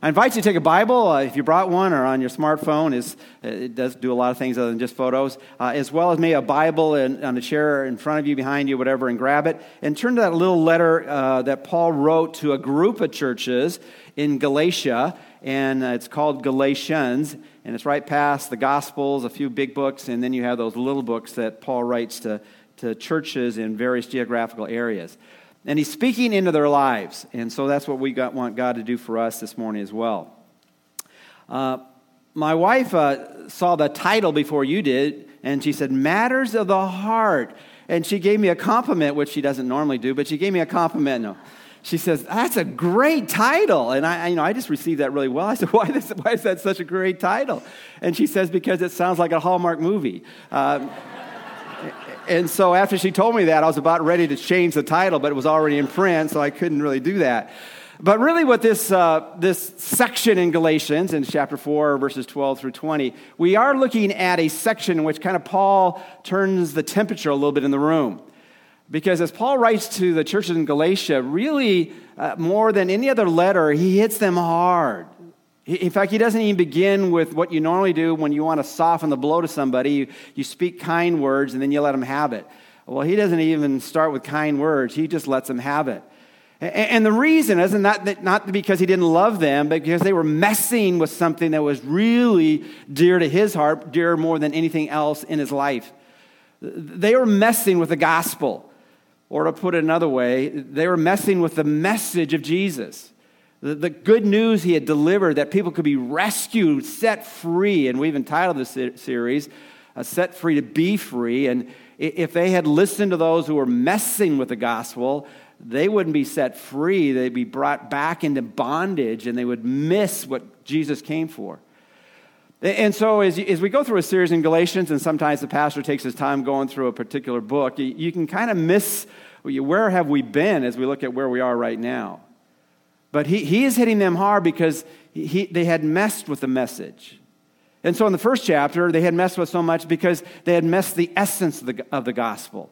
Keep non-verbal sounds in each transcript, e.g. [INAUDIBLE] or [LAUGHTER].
I invite you to take a Bible, uh, if you brought one or on your smartphone. Is It does do a lot of things other than just photos, uh, as well as maybe a Bible in, on a chair in front of you, behind you, whatever, and grab it. And turn to that little letter uh, that Paul wrote to a group of churches in Galatia, and uh, it's called Galatians. And it's right past the Gospels, a few big books, and then you have those little books that Paul writes to, to churches in various geographical areas. And he's speaking into their lives. And so that's what we got, want God to do for us this morning as well. Uh, my wife uh, saw the title before you did, and she said, Matters of the Heart. And she gave me a compliment, which she doesn't normally do, but she gave me a compliment. No. She says, That's a great title. And I, you know, I just received that really well. I said, [LAUGHS] Why, this, why is that such a great title? And she says, Because it sounds like a Hallmark movie. Uh, and so after she told me that, I was about ready to change the title, but it was already in print, so I couldn't really do that. But really, what this, uh, this section in Galatians, in chapter 4, verses 12 through 20, we are looking at a section in which kind of Paul turns the temperature a little bit in the room. Because as Paul writes to the churches in Galatia, really uh, more than any other letter, he hits them hard. In fact, he doesn't even begin with what you normally do when you want to soften the blow to somebody. You, you speak kind words and then you let them have it. Well, he doesn't even start with kind words, he just lets them have it. And the reason isn't not, not because he didn't love them, but because they were messing with something that was really dear to his heart, dear more than anything else in his life. They were messing with the gospel. Or to put it another way, they were messing with the message of Jesus. The, the, good news he had delivered that people could be rescued, set free, and we've entitled this series, uh, Set Free to Be Free. And if they had listened to those who were messing with the gospel, they wouldn't be set free. They'd be brought back into bondage and they would miss what Jesus came for. And so, as, as we go through a series in Galatians, and sometimes the pastor takes his time going through a particular book, you, you can kind of miss where have we been as we look at where we are right now. But he, he is hitting them hard because he, they had messed with the message. And so in the first chapter, they had messed with so much because they had messed the essence of the, of the gospel.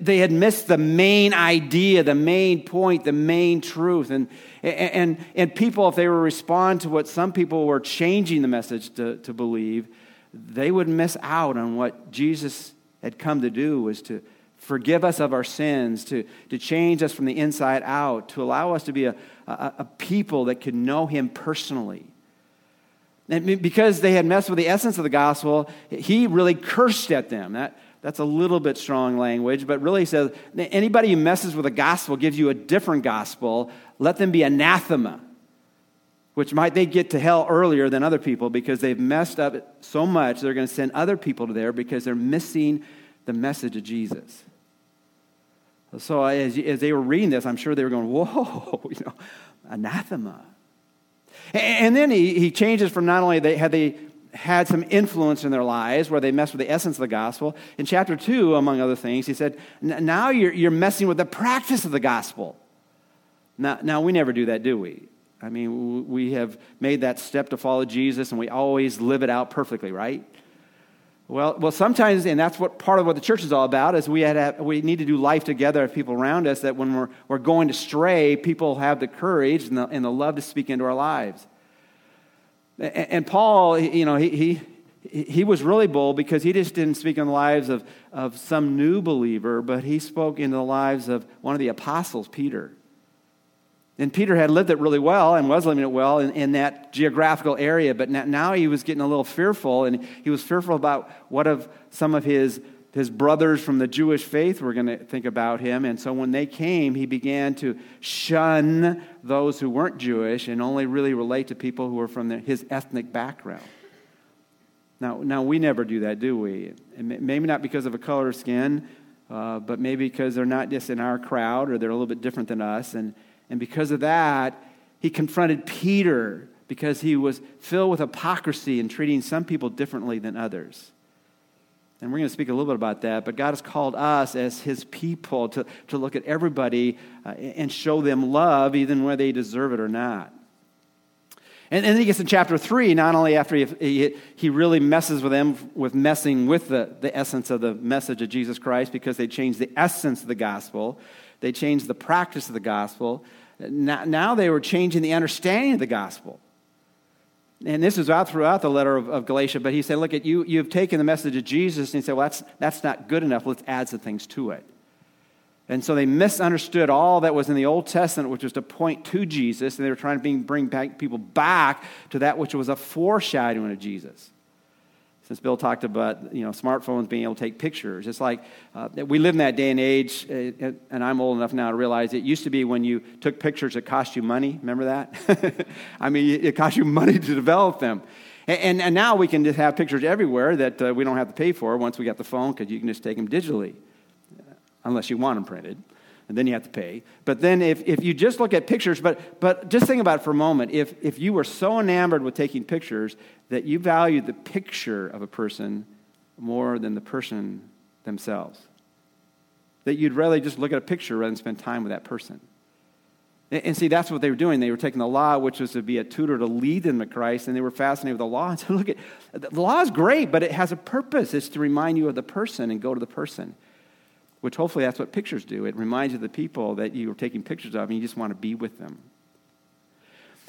They had missed the main idea, the main point, the main truth. And, and, and people, if they were respond to what some people were changing the message to, to believe, they would miss out on what Jesus had come to do was to forgive us of our sins, to, to change us from the inside out, to allow us to be a, a, a people that could know Him personally. And because they had messed with the essence of the gospel, He really cursed at them. That, that's a little bit strong language, but really says anybody who messes with the gospel gives you a different gospel, let them be anathema, which might they get to hell earlier than other people because they've messed up so much, they're going to send other people to there because they're missing the message of Jesus. So as, as they were reading this, I'm sure they were going, whoa, [LAUGHS] you know, anathema. And then he, he changes from not only they, had they had some influence in their lives where they messed with the essence of the gospel. In chapter 2, among other things, he said, now you're, you're messing with the practice of the gospel. Now, now, we never do that, do we? I mean, we have made that step to follow Jesus and we always live it out perfectly, right? Well, well, sometimes, and that's what part of what the church is all about, is we, we need to do life together with people around us that when we're, we're going to stray, people have the courage and the, and the love to speak into our lives. And, and Paul, you know, he, he, he was really bold because he just didn't speak in the lives of, of some new believer, but he spoke in the lives of one of the apostles, Peter. And Peter had lived it really well and was living it well in, in that geographical area, but now he was getting a little fearful, and he was fearful about what of some of his, his brothers from the Jewish faith were going to think about him. And so when they came, he began to shun those who weren't Jewish and only really relate to people who were from his ethnic background. Now, now, we never do that, do we? maybe not because of a color of skin, uh, but maybe because they're not just in our crowd or they're a little bit different than us. And and because of that, he confronted Peter because he was filled with hypocrisy and treating some people differently than others. And we're going to speak a little bit about that, but God has called us as his people to, to look at everybody uh, and show them love, even whether they deserve it or not. And, and then he gets in chapter 3, not only after he, he, he, really messes with them with messing with the, the essence of the message of Jesus Christ because they changed the essence of the gospel, they changed the practice of the gospel. Now they were changing the understanding of the gospel. And this is out throughout the letter of, of Galatia, but he said, Look at you, you've taken the message of Jesus, and he said, Well, that's, that's not good enough. Let's add some things to it. And so they misunderstood all that was in the Old Testament, which was to point to Jesus, and they were trying to bring, bring back people back to that which was a foreshadowing of Jesus. Since Bill talked about you know smartphones being able to take pictures, it's like uh, we live in that day and age, uh, and I'm old enough now to realize it used to be when you took pictures, it cost you money. Remember that? [LAUGHS] I mean, it cost you money to develop them. And, and, now we can just have pictures everywhere that uh, we don't have to pay for once we got the phone because you can just take them digitally unless you want them printed. And then you have to pay. But then if, if you just look at pictures, but, but just think about it for a moment. If, if you were so enamored with taking pictures that you valued the picture of a person more than the person themselves, that you'd rather just look at a picture rather than spend time with that person. And, see, that's what they were doing. They were taking the law, which was to be a tutor to lead them to Christ, and they were fascinated with the law. [LAUGHS] And so, look at the law is great, but it has a purpose. It's to remind you of the person and go to the person which hopefully that's what pictures do. It reminds you of the people that you are taking pictures of, and you just want to be with them.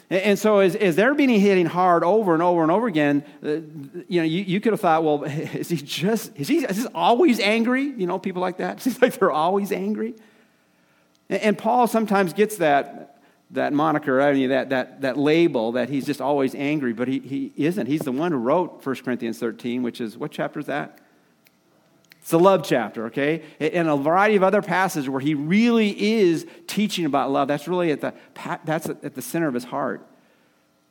And, and so, as, as they're being hitting hard over and over and over again, uh, you know, you, you could have thought, well, [LAUGHS] is he just, is he, is he always angry? You know, people like that. [LAUGHS] Seems like they're always angry. And, and Paul sometimes gets that, that moniker, I mean, that, that, that label that he's just always angry, but he, he isn't. He's the one who wrote 1 Corinthians 13, which is, what chapter is that? It's the love chapter, okay? And a variety of other passages where he really is teaching about love. That's really at the, that's at the center of his heart.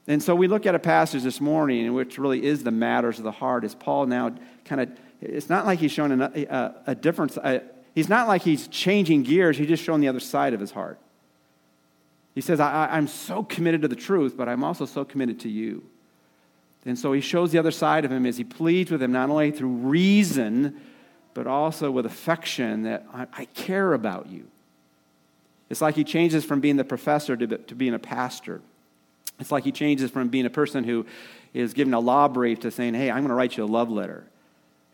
And so we look at a passage this morning in which really is the matters of the heart. Is Paul now kind of, it's not like he's showing a, uh, a, a difference. A, he's not like he's changing gears. He's just showing the other side of his heart. He says, I, I'm so committed to the truth, but I'm also so committed to you. And so he shows the other side of him as he pleads with him, not only through reason, but also with affection that I, I care about you. It's like he changes from being the professor to, to being a pastor. It's like he changes from being a person who is given a law brief to saying, hey, I'm going to write you a love letter.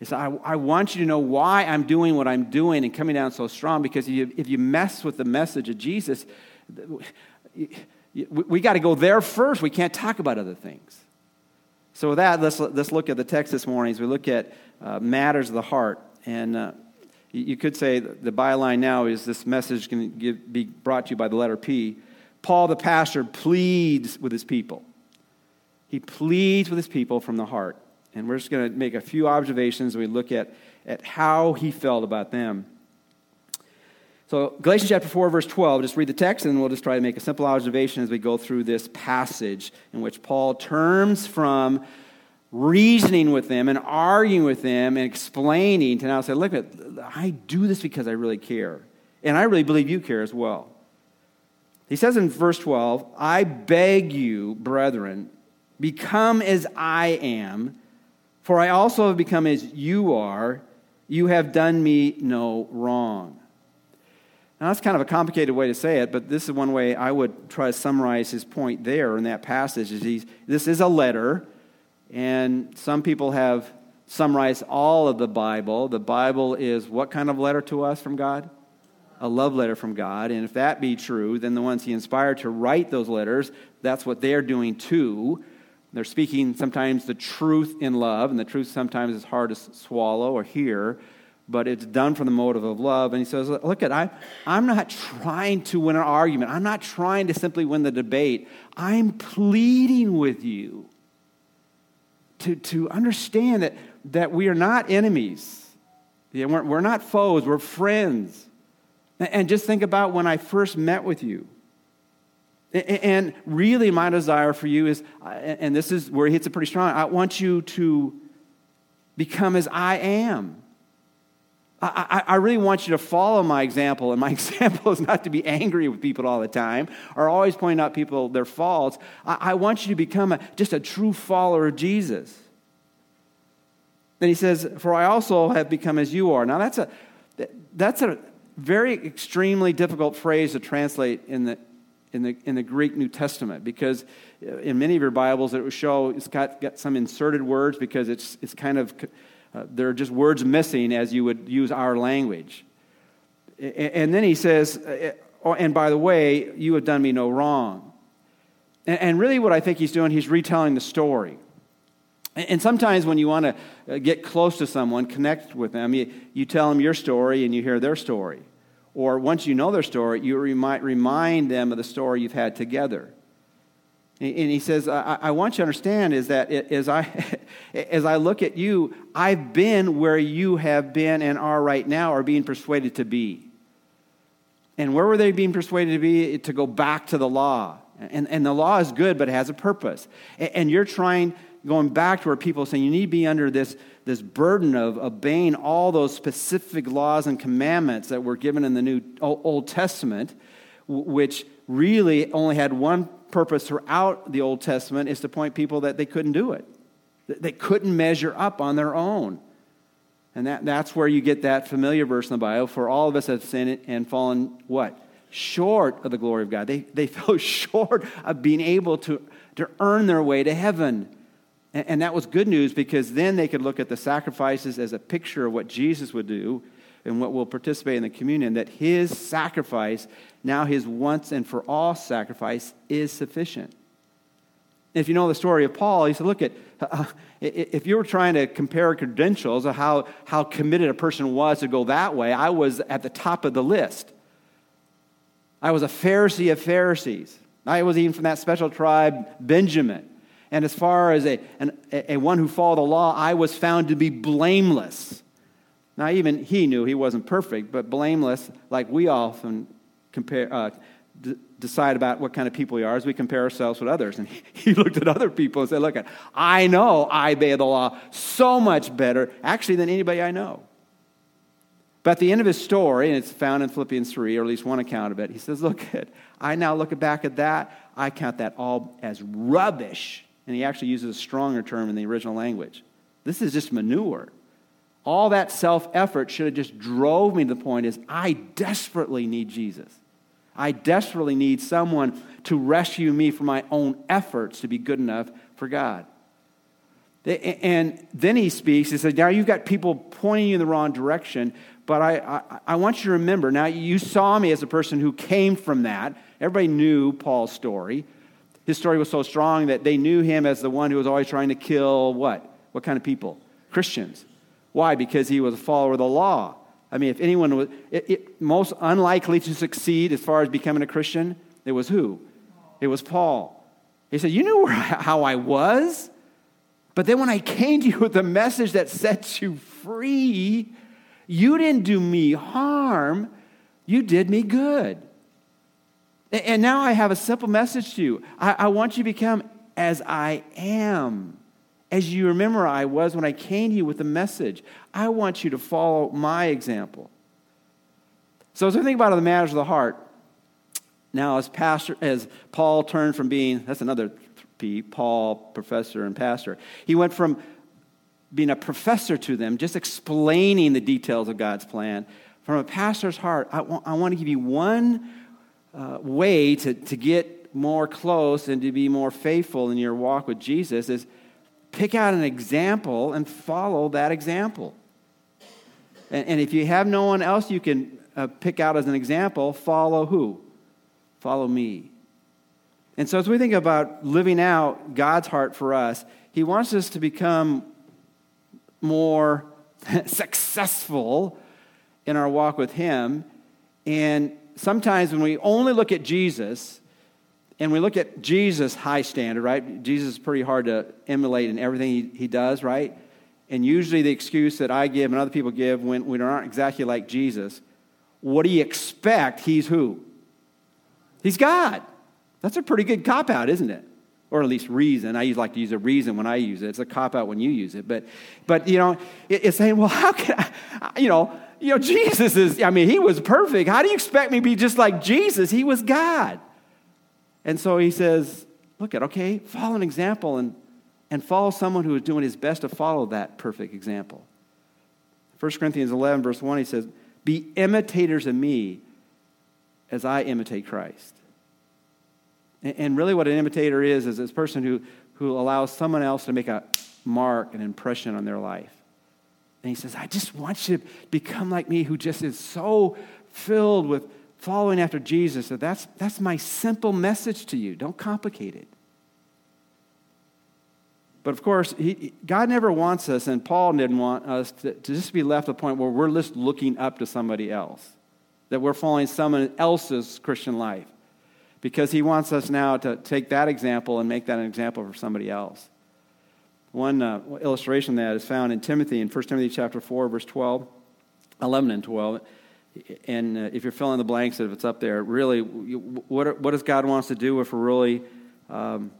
It's, I, I want you to know why I'm doing what I'm doing and coming down so strong because if you, if you mess with the message of Jesus, we, we got to go there first. We can't talk about other things. So, with that, let's, let's look at the text this morning as we look at uh, matters of the heart. And uh, you could say the byline now is this message can give, be brought to you by the letter P. Paul, the pastor, pleads with his people. He pleads with his people from the heart. And we're just going to make a few observations. We look at, at how he felt about them. So, Galatians chapter 4, verse 12, just read the text and we'll just try to make a simple observation as we go through this passage in which Paul turns from reasoning with them and arguing with them and explaining to now say, look, I do this because I really care. And I really believe you care as well. He says in verse 12, I beg you, brethren, become as I am, for I also have become as you are. You have done me no wrong. Now, that's kind of a complicated way to say it, but this is one way I would try to summarize his point there in that passage. Is he's, this is a letter and some people have summarized all of the Bible. The Bible is what kind of letter to us from God? A love letter from God. And if that be true, then the ones He inspired to write those letters, that's what they're doing too. They're speaking sometimes the truth in love, and the truth sometimes is hard to swallow or hear, but it's done from the motive of love. And he says, Look at, I, I'm not trying to win an argument. I'm not trying to simply win the debate. I'm pleading with you to, to understand that, that we are not enemies. Yeah, we're, we're not foes, we're friends. And just think about when I first met with you. And really, my desire for you is, and this is where he hits it pretty strong, I want you to become as I am. I, I, really want you to follow my example, and my [LAUGHS] example is not to be angry with people all the time or always point out people their faults. I, I want you to become a, just a true follower of Jesus. Then he says, For I also have become as you are. Now, that's a, that's a very extremely difficult phrase to translate in the, in the, in the Greek New Testament because uh, in many of your Bibles it will show it's got, got some inserted words because it's, it's kind of uh, there are just words missing as you would use our language. And then he says, uh, oh, and by the way, you have done me no wrong. And, and really, what I think he's doing, he's retelling the story. And, and sometimes when you want to uh, get close to someone, connect with them, you, you tell them your story and you hear their story. Or once you know their story, you might remind them of the story you've had together. And he says, I, I, want you to understand is that as I, [LAUGHS] as I look at you, I've been where you have been and are right now, or being persuaded to be. And where were they being persuaded to be? To go back to the law. And, and the law is good, but it has a purpose. And, you're trying, going back to where people are saying you need to be under this, this burden of obeying all those specific laws and commandments that were given in the New Old Testament, which really only had one purpose throughout the Old Testament is to point people that they couldn't do it. They couldn't measure up on their own. And that, that's where you get that familiar verse in the Bible. For all of us have sinned and fallen what? Short of the glory of God. They, they [LAUGHS] fell short of being able to, to earn their way to heaven. And, and that was good news because then they could look at the sacrifices as a picture of what Jesus would do and what will participate in the communion, that his sacrifice, now his once and for all sacrifice, is sufficient. If you know the story of Paul, he said, Look, at, uh, if you were trying to compare credentials of how, how committed a person was to go that way, I was at the top of the list. I was a Pharisee of Pharisees. I was even from that special tribe, Benjamin. And as far as a, an, a one who followed the law, I was found to be blameless. Now, even he knew he wasn't perfect, but blameless, like we often compare, uh, d- decide about what kind of people we are as we compare ourselves with others. And [LAUGHS] he looked at other people and said, Look, I know I obey the law so much better, actually, than anybody I know. But at the end of his story, and it's found in Philippians 3, or at least one account of it, he says, Look, at, I now look back at that, I count that all as rubbish. And he actually uses a stronger term in the original language. This is just manure. All that self effort should have just drove me to the point is I desperately need Jesus. I desperately need someone to rescue me from my own efforts to be good enough for God. And then he speaks, he says, Now you've got people pointing you in the wrong direction, but I, I, I, want you to remember now you saw me as a person who came from that. Everybody knew Paul's story. His story was so strong that they knew him as the one who was always trying to kill what? What kind of people? Christians. Why? Because he was a follower of the law. I mean, if anyone was it, it, most unlikely to succeed as far as becoming a Christian, it was who? It was Paul. He said, You knew [LAUGHS] how I was, but then when I came to you with a message that sets you free, you didn't do me harm, you did me good. And now I have a simple message to you. I, I want you to become as I am as you remember I was when I came to you with the message. I want you to follow my example. So as we think about the matters of the heart, now as pastor, as Paul turned from being that's another P, Paul, professor and pastor, he went from being a professor to them, just explaining the details of God's plan. From a pastor's heart, I want, I want to give you one uh, way to, to get more close and to be more faithful in your walk with Jesus is pick out an example and follow that example. And, and if you have no one else you can uh, pick out as an example, follow who? Follow me. And so, as we think about living out God's heart for us, He wants us to become more [LAUGHS] successful in our walk with Him. And sometimes when we only look at Jesus, and we look at Jesus' high standard, right? Jesus is pretty hard to emulate in everything he, he does, right? And usually the excuse that I give and other people give when we aren't exactly like Jesus, what do you expect? He's who? He's God. That's a pretty good cop out, isn't it? Or at least reason. I like to use a reason when I use it. It's a cop out when you use it. But, but you know, it, it's saying, well, [LAUGHS] how can I, you know, you know, Jesus is, I mean, he was perfect. How do you expect me to be just like Jesus? He was God. And so he says, look at, okay, follow an example and, and follow someone who is doing his best to follow that perfect example. 1 Corinthians 11, verse 1, he says, Be imitators of me as I imitate Christ. And, and really, what an imitator is, is this person who, who allows someone else to make a mark, an impression on their life. And he says, I just want you to become like me, who just is so filled with following after Jesus, that that's, that's my simple message to you. Don't complicate it. But of course, he, God never wants us, and Paul didn't want us to, to just be left at the point where we're just looking up to somebody else, that we're following someone else's Christian life. Because he wants us now to take that example and make that an example for somebody else. One uh, illustration that is found in Timothy, in 1 Timothy chapter 4, verse 12, 11 and 12. And uh, if you're filling the blanks, if it's up there, really, what, what does God want us to do if we're really um,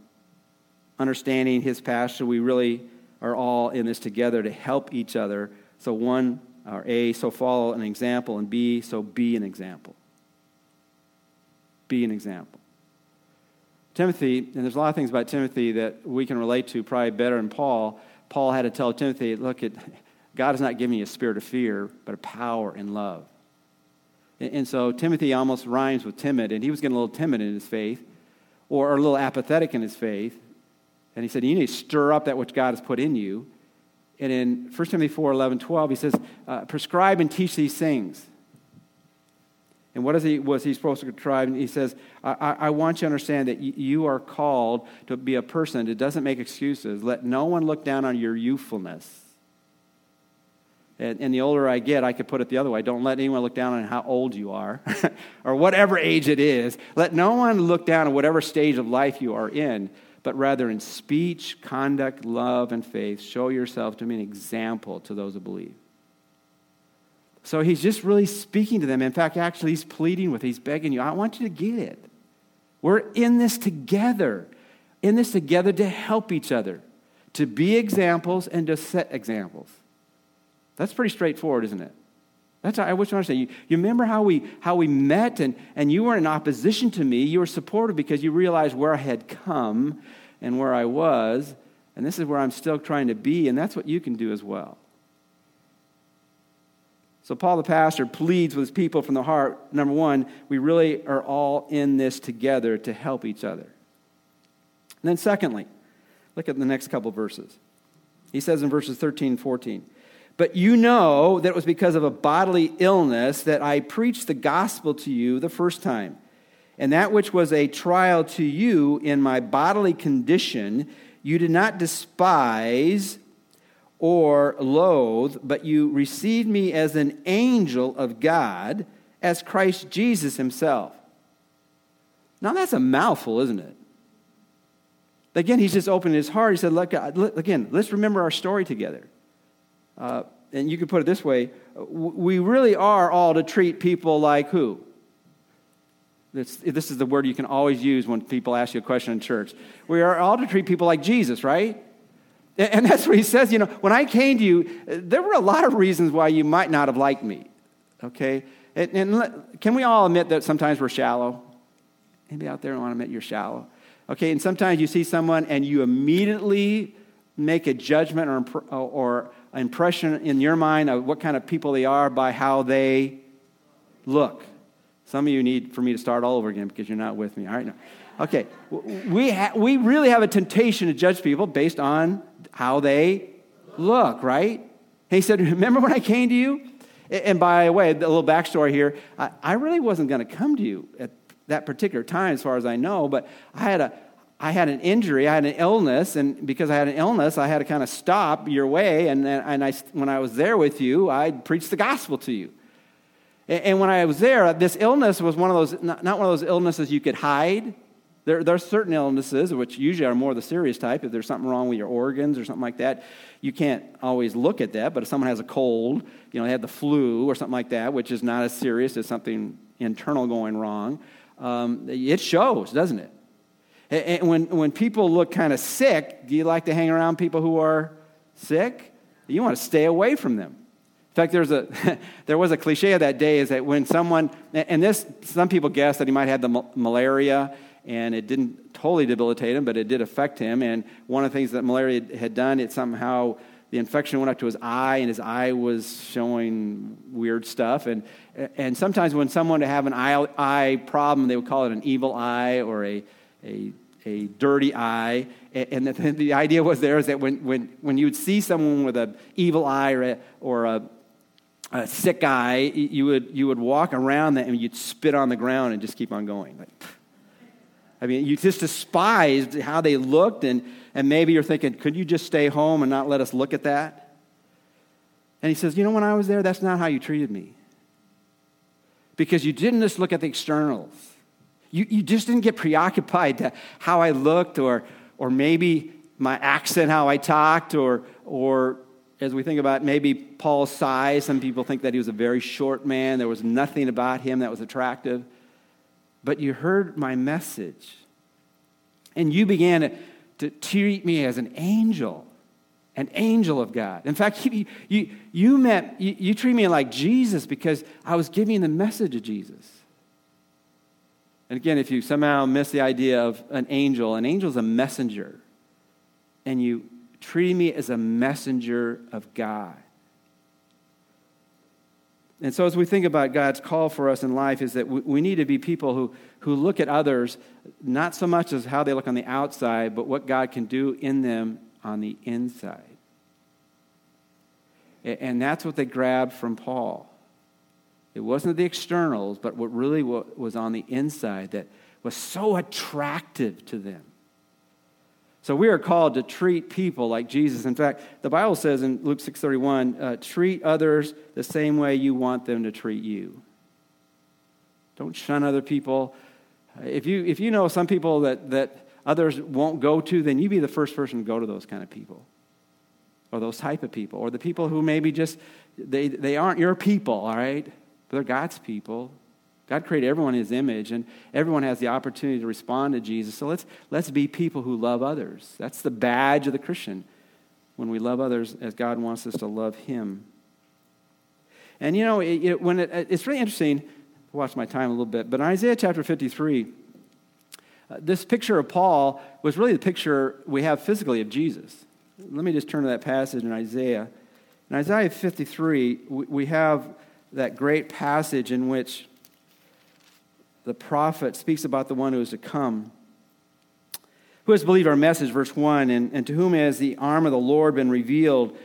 understanding his passion, we really are all in this together to help each other. So, one, or A, so follow an example, and B, so be an example. Be an example. Timothy, and there's a lot of things about Timothy that we can relate to probably better than Paul. Paul had to tell Timothy, look, it, God has not given you a spirit of fear, but a power and love. And, so Timothy almost rhymes with timid, and he was getting a little timid in his faith, or a little apathetic in his faith. And he said, You need to stir up that which God has put in you. And in 1 Timothy 4 11, 12, he says, uh, Prescribe and teach these things. And what is he, was he supposed to prescribe? he says, I, I want you to understand that you are called to be a person that doesn't make excuses. Let no one look down on your youthfulness. And, and, the older I get, I could put it the other way. Don't let anyone look down on how old you are [LAUGHS] or whatever age it is. Let no one look down on whatever stage of life you are in but rather in speech, conduct, love, and faith, show yourself to be an example to those who believe. So he's just really speaking to them. In fact, actually, he's pleading with, he's begging you, I want you to get it. We're in this together, in this together to help each other, to be examples and to set examples. That's pretty straightforward, isn't it? That's I wish I understand. You, you remember how we how we met and, and you were in opposition to me. You were supportive because you realized where I had come and where I was, and this is where I'm still trying to be, and that's what you can do as well. So Paul the pastor pleads with his people from the heart. Number one, we really are all in this together to help each other. And then secondly, look at the next couple verses. He says in verses 13 and 14. But you know that it was because of a bodily illness that I preached the gospel to you the first time. And that which was a trial to you in my bodily condition, you did not despise or loathe, but you received me as an angel of God, as Christ Jesus himself. Now that's a mouthful, isn't it? Again, he's just opening his heart. He said, Look, again, let's remember our story together. Uh, and you could put it this way we really are all to treat people like who? This, this is the word you can always use when people ask you a question in church. We are all to treat people like Jesus, right? And that's what he says. You know, when I came to you, there were a lot of reasons why you might not have liked me. Okay? And, and let, can we all admit that sometimes we're shallow? Anybody out there want to admit you're shallow? Okay, and sometimes you see someone and you immediately make a judgment or, or impression in your mind of what kind of people they are by how they look. Some of you need for me to start all over again because you're not with me. All right, no. Okay, we, ha- we really have a temptation to judge people based on how they look, right? And he said, [LAUGHS] Remember when I came to you? And by the way, a little backstory here I, I really wasn't going to come to you at that particular time, as far as I know, but I had a, I had an injury, I had an illness, and because I had an illness, I had to kind of stop your way. And, and I, when I was there with you, I preached the gospel to you. And when I was there, this illness was one of those, not one of those illnesses you could hide. There, there are certain illnesses, which usually are more the serious type. If there's something wrong with your organs or something like that, you can't always look at that. But if someone has a cold, you know, they had the flu or something like that, which is not as serious as something internal going wrong, um, it shows, doesn't it? And when, when people look kind of sick, do you like to hang around people who are sick? You want to stay away from them. In fact, there's a, [LAUGHS] there was a cliche of that day is that when someone, and this, some people guess that he might have the malaria and it didn't totally debilitate him, but it did affect him. And one of the things that malaria had done, it somehow, the infection went up to his eye and his eye was showing weird stuff. And, and sometimes when someone would have an eye, eye problem, they would call it an evil eye or a, a, a dirty eye. And the, the idea was there is that when, when, when you would see someone with an evil eye or a, or a a sick guy, you would, you would walk around that and you'd spit on the ground and just keep on going. Like, I mean, you just despised how they looked, and, and maybe you're thinking, could you just stay home and not let us look at that? And he says, You know, when I was there, that's not how you treated me. Because you didn't just look at the externals. You, you just didn't get preoccupied to how I looked or, or maybe my accent, how I talked, or, or as we think about maybe Paul's size, some people think that he was a very short man. There was nothing about him that was attractive. But you heard my message, and you began to, to treat me as an angel, an angel of God. In fact, [LAUGHS] you, you, you, met, you, you treat me like Jesus because I was giving the message of Jesus. And again, if you somehow miss the idea of an angel, an angel is a messenger. And you treat me as a messenger of God. And so, as we think about God's call for us in life, is that we need to be people who, who look at others not so much as how they look on the outside, but what God can do in them on the inside. And that's what they grabbed from Paul. It wasn't the externals, but what really was on the inside that was so attractive to them. So we are called to treat people like Jesus. In fact, the Bible says in Luke 6:31, uh, treat others the same way you want them to treat you. Don't shun other people. If you, if you know some people that, that others won't go to, then you be the first person to go to those kind of people or those type of people or the people who maybe just, they, they aren't your people, all right? They're God's people. God created everyone in his image, and everyone has the opportunity to respond to Jesus. So let's, let's be people who love others. That's the badge of the Christian, when we love others as God wants us to love him. And you know, it, it, when it, it's really interesting, watch my time a little bit, but in Isaiah chapter 53, uh, this picture of Paul was really the picture we have physically of Jesus. Let me just turn to that passage in Isaiah. In Isaiah 53, we, we have that great passage in which the prophet speaks about the one who is to come. Who has believed our message, verse 1, and, and to whom has the arm of the Lord been revealed?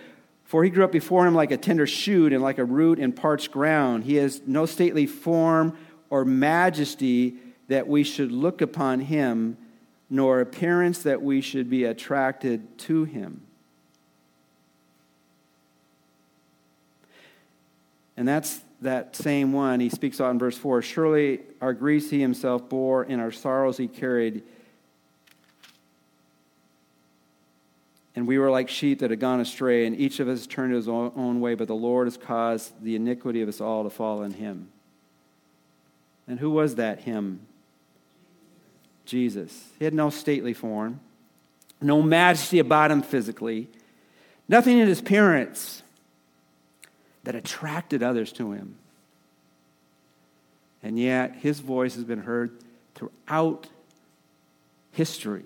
For he grew up before him like a tender shoot and like a root in parched ground. He has no stately form or majesty that we should look upon him, nor appearance that we should be attracted to him. And that's that same one, he speaks out in verse 4 Surely our griefs he himself bore, and our sorrows he carried. And we were like sheep that had gone astray, and each of us turned his own way, but the Lord has caused the iniquity of us all to fall on him. And who was that him? Jesus. He had no stately form, no majesty about him physically, nothing in his appearance that attracted others to him. And yet, his voice has been heard throughout history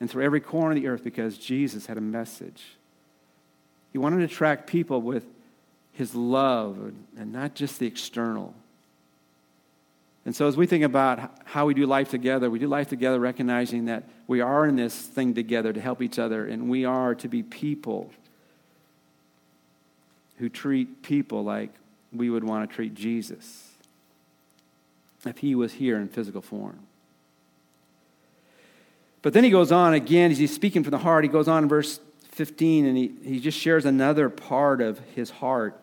and through every corner of the earth because Jesus had a message. He wanted to attract people with his love and not just the external. And so, as we think about how we do life together, we do life together recognizing that we are in this thing together to help each other, and we are to be people who treat people like we would want to treat Jesus if he was here in physical form. But then he goes on again, he's speaking from the heart, he goes on in verse 15 and he, he just shares another part of his heart.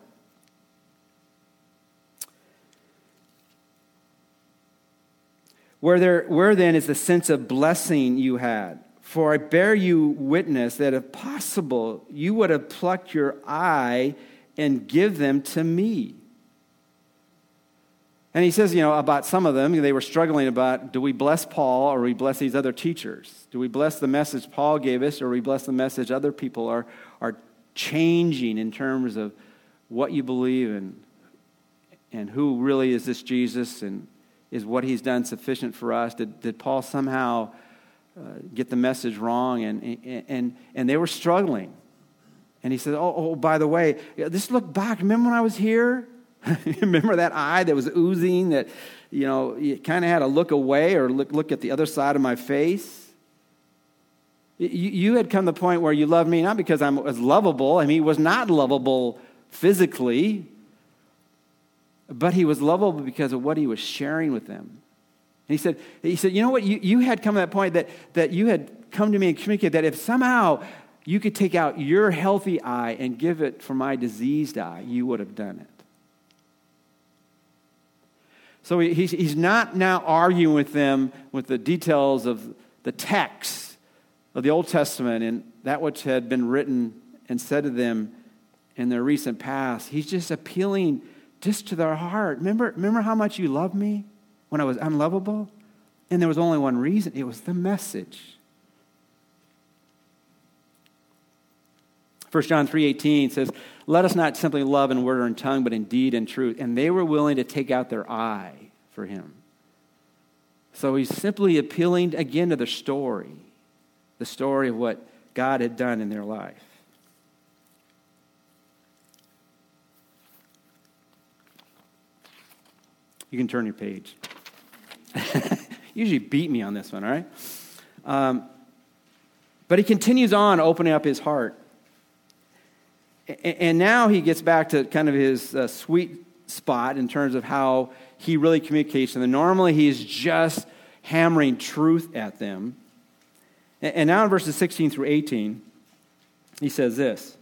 Where, there, where then is the sense of blessing you had? For I bear you witness that if possible, you would have plucked your eye and give them to me. And he says, you know, about some of them, they were struggling about do we bless Paul or we bless these other teachers? Do we bless the message Paul gave us or we bless the message other people are, are changing in terms of what you believe and, and who really is this Jesus and is what he's done sufficient for us? Did, did Paul somehow uh, get the message wrong? And, and, and they were struggling. And he said, oh, oh, by the way, just look back. Remember when I was here? [LAUGHS] Remember that eye that was oozing that, you know, you kind of had to look away or look, look at the other side of my face? You, you had come to the point where you loved me not because I was lovable. I mean, he was not lovable physically, but he was lovable because of what he was sharing with them. And he said, he said, you know what, you, you had come to that point that, that you had come to me and communicated that if somehow you could take out your healthy eye and give it for my diseased eye, you would have done it. So he's, not now arguing with them with the details of the text of the Old Testament and that which had been written and said to them in their recent past. He's just appealing just to their heart. Remember, remember how much you loved me when I was unlovable? And there was only one reason it was the message. 1 John 3:18 says, "Let us not simply love in word or in tongue, but in deed and truth." And they were willing to take out their eye for him. So he's simply appealing again to the story, the story of what God had done in their life. You can turn your page. [LAUGHS] Usually beat me on this one, all right? Um, but he continues on opening up his heart. And now he gets back to kind of his uh, sweet spot in terms of how he really communicates them. Normally, he's just hammering truth at them. And now in verses 16 through 18, he says this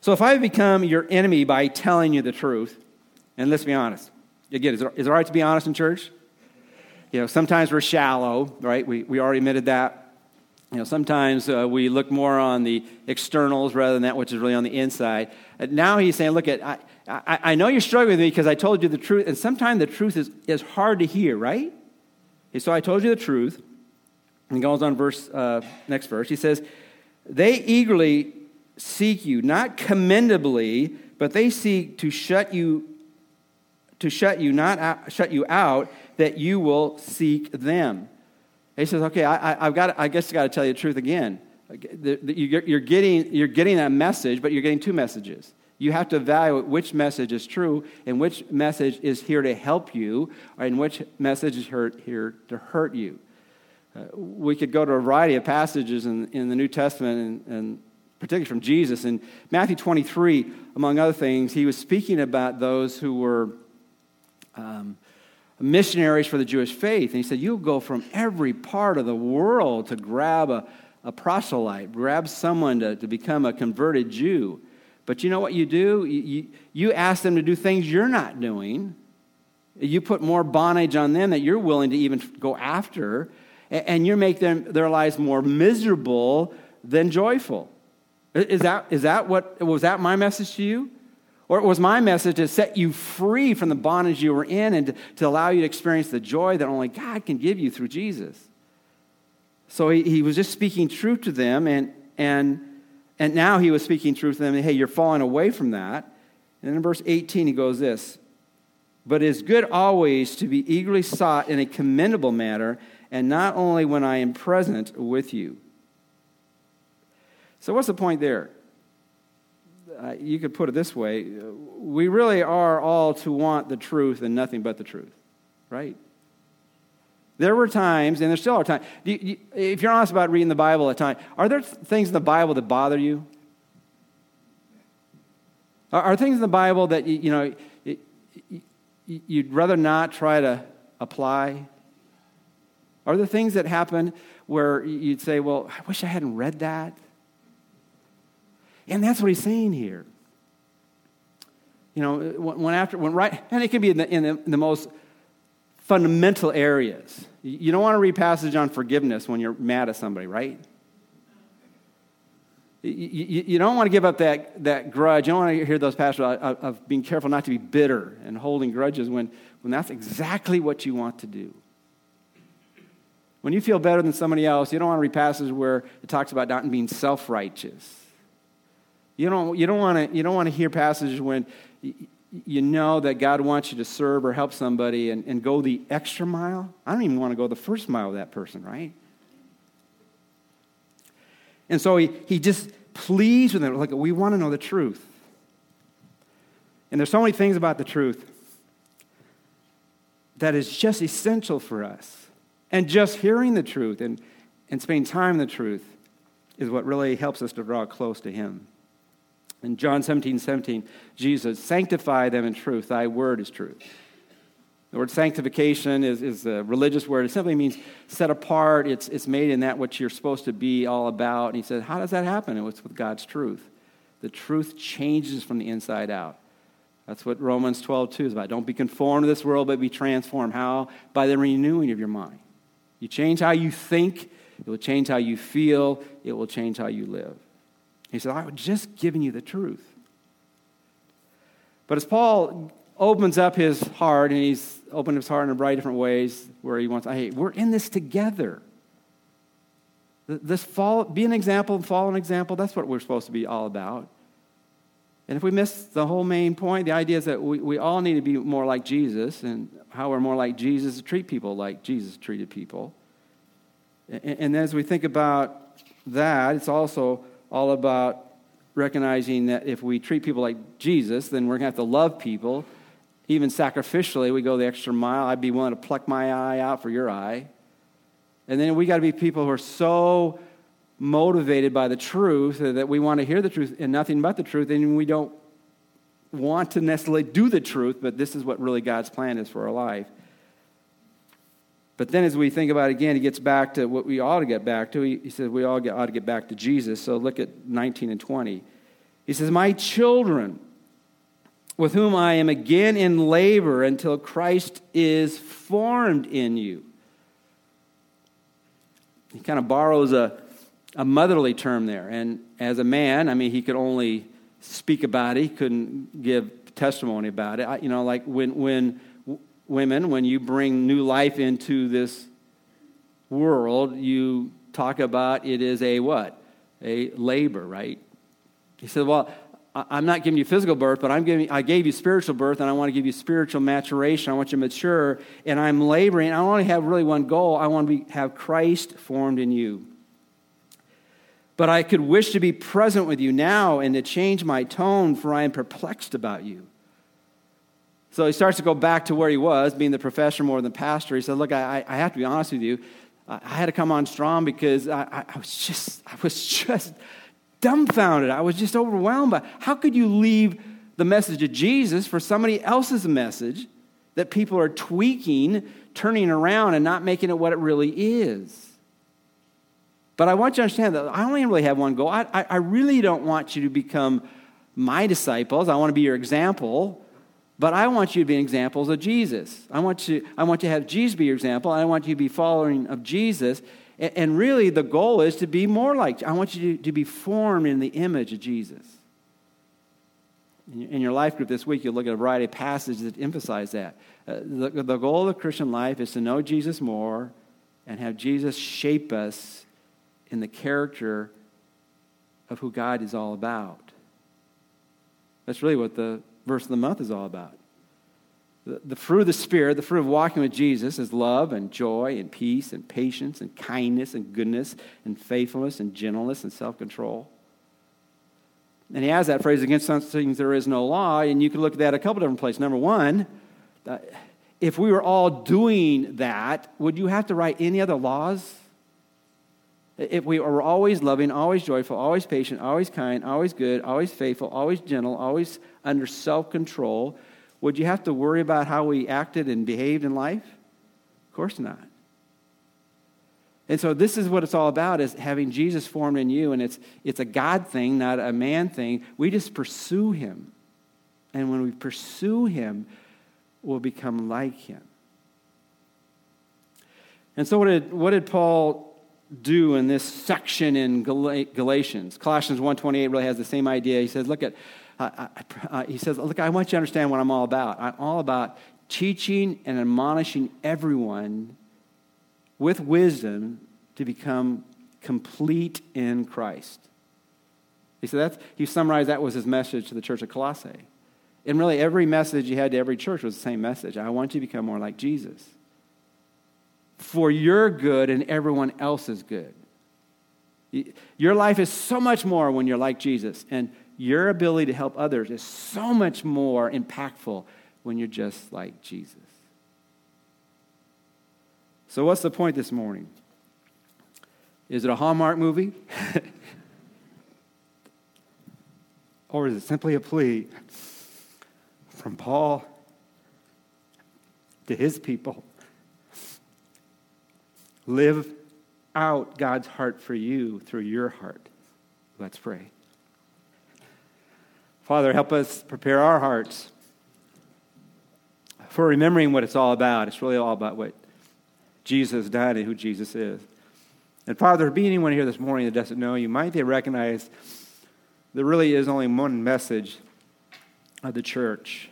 So if I become your enemy by telling you the truth, and let's be honest, again, is it, is it all right to be honest in church? You know, sometimes we're shallow, right? We, we already admitted that. You know, sometimes uh, we look more on the externals rather than that which is really on the inside. Uh, now he's saying, look, at, I, I, I, know you're struggling with me because I told you the truth, and sometimes the truth is, is hard to hear, right? Okay, so I told you the truth. And he goes on verse, uh, next verse. He says, they eagerly seek you, not commendably, but they seek to shut you, to shut you, not out, shut you out, that you will seek them. He says, okay, I, have got, I guess I got to tell you the truth again. You're getting, you're getting that message, but you're getting two messages. You have to evaluate which message is true and which message is here to help you, and which message is here, here to hurt you. Uh, we could go to a variety of passages in, in the New Testament, and, and particularly from Jesus. In Matthew 23, among other things, he was speaking about those who were um, missionaries for the Jewish faith. And he said, You'll go from every part of the world to grab a, a proselyte, grab someone to, to become a converted Jew. But you know what you do? You, you, you ask them to do things you're not doing. You put more bondage on them that you're willing to even go after, and, you make them, their lives more miserable than joyful. Is that, is that what, was that my message to you? Or it was my message to set you free from the bondage you were in and to, allow you to experience the joy that only God can give you through Jesus? So he, he was just speaking truth to them, and, and, and now he was speaking truth to them. Hey, you're falling away from that. And in verse 18, he goes this But it is good always to be eagerly sought in a commendable manner, and not only when I am present with you. So, what's the point there? Uh, you could put it this way we really are all to want the truth and nothing but the truth, right? There were times, and there still are times. You, you, if you're honest about reading the Bible at times, are there things in the Bible that bother you? Are, are things in the Bible that you, you know you'd rather not try to apply? Are there things that happen where you'd say, "Well, I wish I hadn't read that"? And that's what he's saying here. You know, when after, when right, and it can be in the, in the, in the most fundamental areas. You don't want to read passage on forgiveness when you're mad at somebody, right? You, don't want to give up that, that grudge. You don't want to hear those passages of, of being careful not to be bitter and holding grudges when, when that's exactly what you want to do. When you feel better than somebody else, you don't want to read passages where it talks about not being self righteous. You don't, you don't want to you don't want to hear passages when you know that God wants you to serve or help somebody and, and go the extra mile. I don't even want to go the first mile with that person, right? And so he, he just pleads with them, like, we want to know the truth. And there's so many things about the truth that is just essential for us. And just hearing the truth and, and spending time in the truth is what really helps us to draw close to him. In John 17, 17, Jesus, sanctify them in truth. Thy word is truth. The word sanctification is, is a religious word. It simply means set apart. It's, it's made in that what you're supposed to be all about. And he said, How does that happen? It's with God's truth. The truth changes from the inside out. That's what Romans 12, 2 is about. Don't be conformed to this world, but be transformed. How? By the renewing of your mind. You change how you think, it will change how you feel, it will change how you live. He said, I was just giving you the truth. But as Paul opens up his heart, and he's opened his heart in a variety of different ways where he wants, hey, we're in this together. This fall, be an example, and follow an example, that's what we're supposed to be all about. And if we miss the whole main point, the idea is that we, we all need to be more like Jesus, and how we're more like Jesus to treat people like Jesus treated people. And, and as we think about that, it's also all about recognizing that if we treat people like Jesus, then we're going to have to love people. Even sacrificially, we go the extra mile. I'd be willing to pluck my eye out for your eye. And then we got to be people who are so motivated by the truth that we want to hear the truth and nothing but the truth, and we don't want to necessarily do the truth, but this is what really God's plan is for our life. But then, as we think about it again, he gets back to what we ought to get back to. He, he says we all get, ought to get back to Jesus. So look at 19 and 20. He says, My children, with whom I am again in labor until Christ is formed in you. He kind of borrows a, a motherly term there. And as a man, I mean, he could only speak about it, he couldn't give testimony about it. I, you know, like when, when women, when you bring new life into this world, you talk about it is a what? A labor, right? He said, Well, I'm not giving you physical birth, but I'm giving, I gave you spiritual birth, and I want to give you spiritual maturation. I want you to mature, and I'm laboring. I only have really one goal. I want to be, have Christ formed in you. But I could wish to be present with you now and to change my tone, for I am perplexed about you. So he starts to go back to where he was, being the professor more than the pastor. He said, Look, I, I have to be honest with you. I had to come on strong because I, I, was just, I was just dumbfounded. I was just overwhelmed by how could you leave the message of Jesus for somebody else's message that people are tweaking, turning around, and not making it what it really is? But I want you to understand that I only really have one goal. I, I, I really don't want you to become my disciples. I want to be your example. But I want you to be examples of Jesus. I want you, I want you to have Jesus be your example. I want you to be following of Jesus. And, and really, the goal is to be more like, I want you to, to be formed in the image of Jesus. In your life group this week, you'll look at a variety of passages that emphasize that. Uh, the, the goal of the Christian life is to know Jesus more and have Jesus shape us in the character of who God is all about. That's really what the verse of the month is all about. The, the fruit of the Spirit, the fruit of walking with Jesus, is love and joy and peace and patience and kindness and goodness and faithfulness and gentleness and self control. And he has that phrase, against some things there is no law, and you can look at that a couple different places. Number one, uh, if we were all doing that, would you have to write any other laws? If we were always loving, always joyful, always patient, always kind, always good, always faithful, always gentle, always under self control, would you have to worry about how we acted and behaved in life? Of course not. And so this is what it's all about is having Jesus formed in you and it's it's a God thing, not a man thing. We just pursue him. And when we pursue him, we'll become like him. And so what did what did Paul do in this section in Galatians? Colossians 1:28 really has the same idea. He says, look at uh, uh, he says, Look, I want you to understand what I'm all about. I'm all about teaching and admonishing everyone with wisdom to become complete in Christ. He said that's, he summarized that was his message to the church of Colossae. And really, every message he had to every church was the same message. I want you to become more like Jesus. For your good and everyone else's good. Your life is so much more when you're like Jesus. And your ability to help others is so much more impactful when you're just like Jesus. So, what's the point this morning? Is it a Hallmark movie? [LAUGHS] Or is it simply a plea from Paul to his people? Live out God's heart for you through your heart. Let's pray. Father, help us prepare our hearts for remembering what it's all about. It's really all about what Jesus done and who Jesus is. And Father, be anyone here this morning that doesn't know you, might they recognize there really is only one message of the church,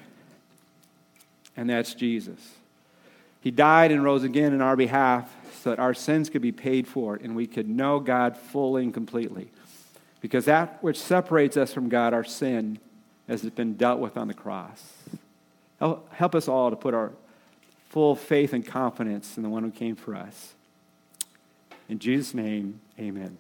and that's Jesus. He died and rose again in our behalf that our sins could be paid for and we could know God fully and completely. Because that which separates us from God, our sin, has been dealt with on the cross. Help us all to put our full faith and confidence in the one who came for us. In Jesus' name, amen.